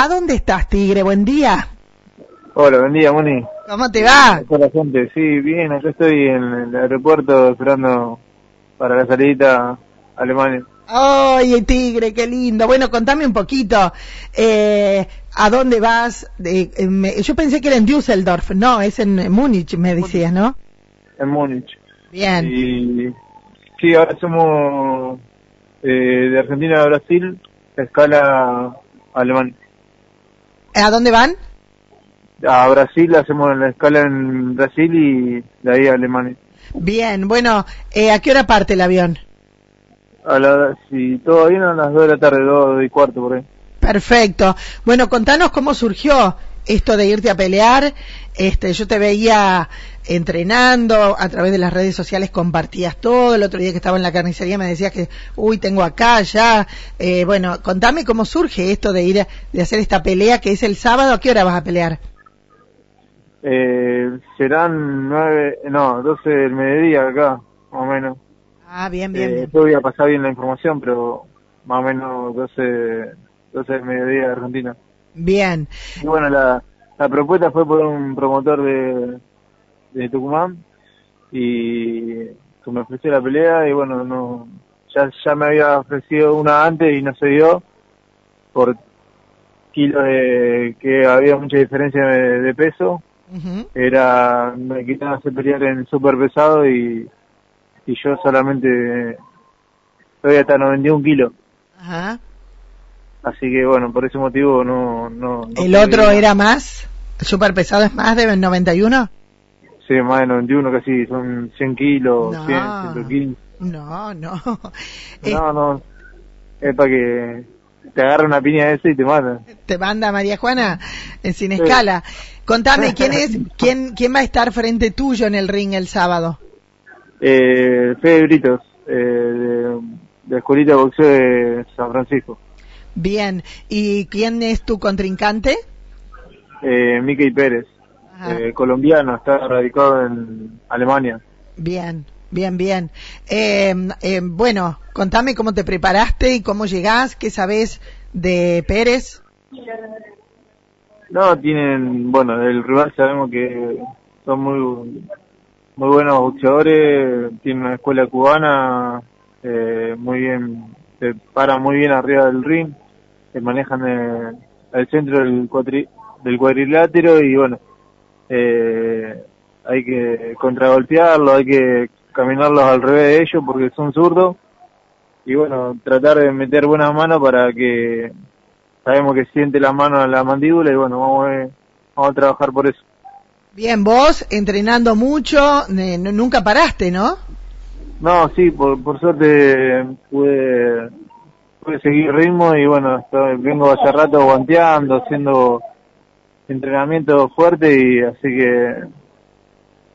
¿A dónde estás, Tigre? Buen día. Hola, buen día, Moni. ¿Cómo te va? Hola, gente. Sí, bien, acá estoy en el aeropuerto esperando para la salida a Alemania. Oye, Tigre, qué lindo. Bueno, contame un poquito. Eh, ¿A dónde vas? De- eh, me- yo pensé que era en Düsseldorf. No, es en Múnich, me decías, ¿no? En Múnich. Bien. Y sí, ahora somos eh, de Argentina a Brasil, escala a Alemania. ¿A dónde van? A Brasil hacemos la escala en Brasil y de ahí a Alemania. Bien, bueno, eh, ¿a qué hora parte el avión? A la, si todo bien, a las 2 de la tarde, 2 y cuarto por ahí. Perfecto. Bueno, contanos cómo surgió esto de irte a pelear. Este, yo te veía entrenando a través de las redes sociales, compartías todo. El otro día que estaba en la carnicería me decías que, uy, tengo acá, ya. Eh, bueno, contame cómo surge esto de ir, a- de hacer esta pelea que es el sábado. ¿A qué hora vas a pelear? Eh, serán 9, no, 12 del mediodía acá, más o menos. Ah, bien, bien, Eh, bien. yo voy a pasar bien la información, pero más o menos 12, 12 del mediodía de Argentina. Bien. Y bueno, la, la propuesta fue por un promotor de, de Tucumán y que me ofreció la pelea y bueno, no ya, ya me había ofrecido una antes y no se dio por kilos de que había mucha diferencia de, de peso. Era, me quitaban hacer pelear en super pesado y, y yo solamente estoy hasta 91 kilos. Ajá. Así que bueno, por ese motivo no... no, no ¿El otro era más? ¿El super pesado es más de 91? Sí, más de 91 casi, son 100 kilos, No. 100, 115. No, no. No, no, es para que te agarre una piña de ese y te mata. te manda María Juana eh, sin Sí. escala. Contame, ¿quién es, quién, quién va a estar frente tuyo en el ring el sábado? Eh, Fede Britos, eh, de, de Escuelita de Boxeo de San Francisco. Bien. ¿Y quién es tu contrincante? Eh, Mickey Pérez, eh, colombiano, está radicado en Alemania. Bien, bien, bien. Eh, eh, bueno, contame cómo te preparaste y cómo llegás, qué sabés de Pérez. No, tienen, bueno, del rival sabemos que son muy muy buenos boxeadores, tienen una escuela cubana, eh, muy bien, se paran muy bien arriba del ring, se manejan al centro del, cuatri, del cuadrilátero y bueno, eh, hay que contragolpearlos, hay que caminarlos al revés de ellos porque son zurdos y bueno, tratar de meter buenas manos para que sabemos que siente la mano en la mandíbula y bueno, vamos a, trabajar por eso. Bien, vos entrenando mucho, eh, nunca paraste, ¿no? No, sí, por, por suerte pude, pude seguir ritmo y bueno, estoy- vengo hace rato guanteando, haciendo entrenamiento fuerte y así que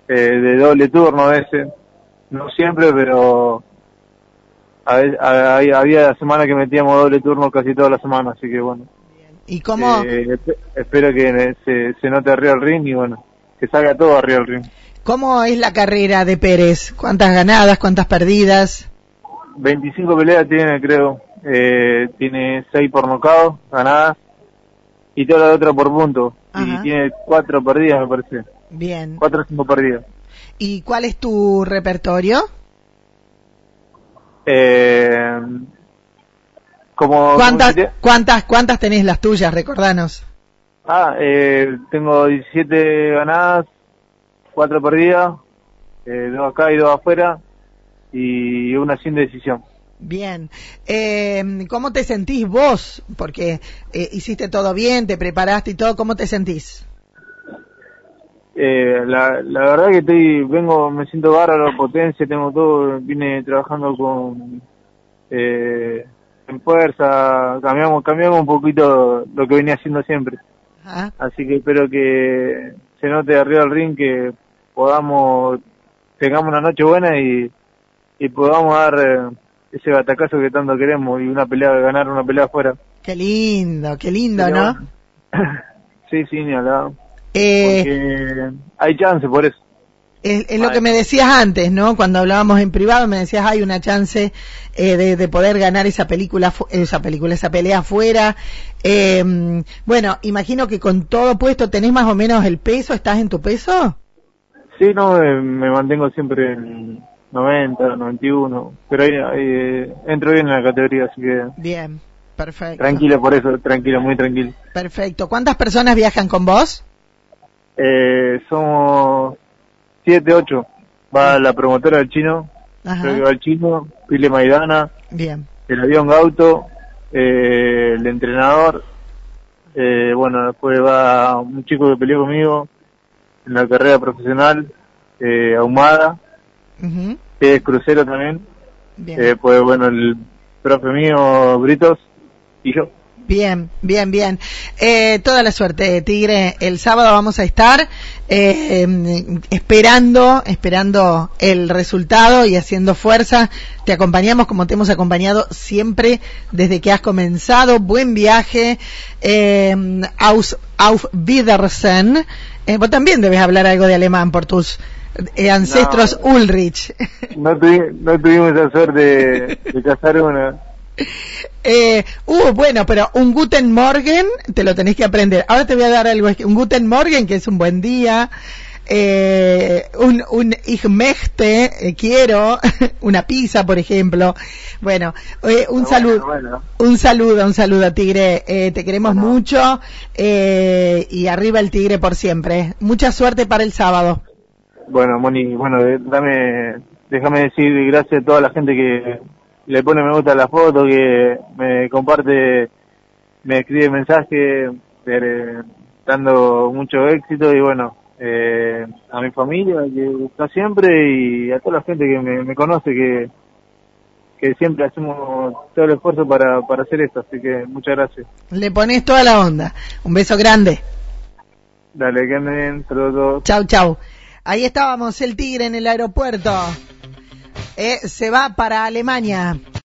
eh, de doble turno a veces, no siempre, pero a ve- a- a- había la semana que metíamos doble turno casi toda la semana, así que bueno. ¿Y cómo, Eh, espe- espero que se, se note arriba del ring y bueno, que salga todo arriba del ring. Cómo es la carrera de Pérez? ¿Cuántas ganadas, cuántas perdidas? 25 peleas tiene, creo. Eh, tiene 6 por nocaut, ganadas, y toda la otra por puntos. Ajá. Y tiene 4 perdidas, me parece. Bien. 4 o 5 perdidas. ¿Y cuál es tu repertorio? Eh, como, ¿Cuántas, como cuántas, cuántas tenés las tuyas? Recordanos. Ah, eh, tengo 17 ganadas, 4 perdidas, eh, 2 acá y 2 afuera, y una sin decisión. Bien. Eh, ¿Cómo te sentís vos? Porque eh, hiciste todo bien, te preparaste y todo. ¿Cómo te sentís? Eh, la, la verdad que estoy, vengo, me siento bárbaro, potencia, tengo todo, vine trabajando con, eh, en fuerza, cambiamos, cambiamos un poquito lo que venía haciendo siempre. Ajá. Así que espero que se note arriba del ring que podamos, tengamos una noche buena y, y podamos dar eh, ese batacazo que tanto queremos y una pelea, ganar una pelea afuera. Qué lindo, qué lindo, Pero ¿no? sí, sí, ni hablar. Eh, Porque hay chance por eso. Es, es lo que me decías antes, ¿no? Cuando hablábamos en privado me decías hay una chance eh, de, de poder ganar esa película, esa película, esa pelea afuera. Eh, bueno, imagino que con todo puesto tenés más o menos el peso, ¿estás en tu peso? Sí, no, eh, me mantengo siempre en 90, 91, pero ahí, ahí, eh, entro bien en la categoría, así que Bien, perfecto. tranquilo por eso, tranquilo, muy tranquilo. Perfecto. ¿Cuántas personas viajan con vos? Eh, somos 7, 8. Va la promotora del chino, Ajá. creo que va el chino, Pile Maidana, Bien. el avión Gauto, eh, el entrenador, eh, bueno, después va un chico que peleó conmigo en la carrera profesional, eh, Ahumada, Ujú. que es crucero también, Bien. eh, pues bueno, el profe mío, Britos, y yo. Bien, bien, bien. Eh, toda la suerte, Tigre. El sábado vamos a estar eh, esperando, esperando el resultado y haciendo fuerza. Te acompañamos como te hemos acompañado siempre desde que has comenzado. Buen viaje. Eh, aus, auf Wiedersehen. Eh, vos también debes hablar algo de alemán por tus eh, ancestros No. Ulrich. No, tuvi- no tuvimos esa suerte de, de cazar una. Eh, uh, bueno, pero un Guten Morgen te lo tenés que aprender. Ahora te voy a dar algo, un Guten Morgen que es un buen día, eh, un, un eh, quiero, una pizza, por ejemplo. Bueno, eh, un Bueno, saludo, bueno. un saludo, un saludo, Tigre. Eh, te queremos Bueno. mucho eh, y arriba el Tigre por siempre. Mucha suerte para el sábado. Bueno, Moni, bueno, dame, déjame decir gracias a toda la gente que le pone me gusta a la foto, que me comparte, me escribe mensaje, eh, dando mucho éxito y bueno, eh, a mi familia que está siempre y a toda la gente que me, me conoce que que siempre hacemos todo el esfuerzo para, para hacer esto, así que muchas gracias. Le pones toda la onda. Un beso grande. Dale, que anden todos. Chau, chau. Ahí estábamos, el tigre en el aeropuerto. Eh, se va para Alemania.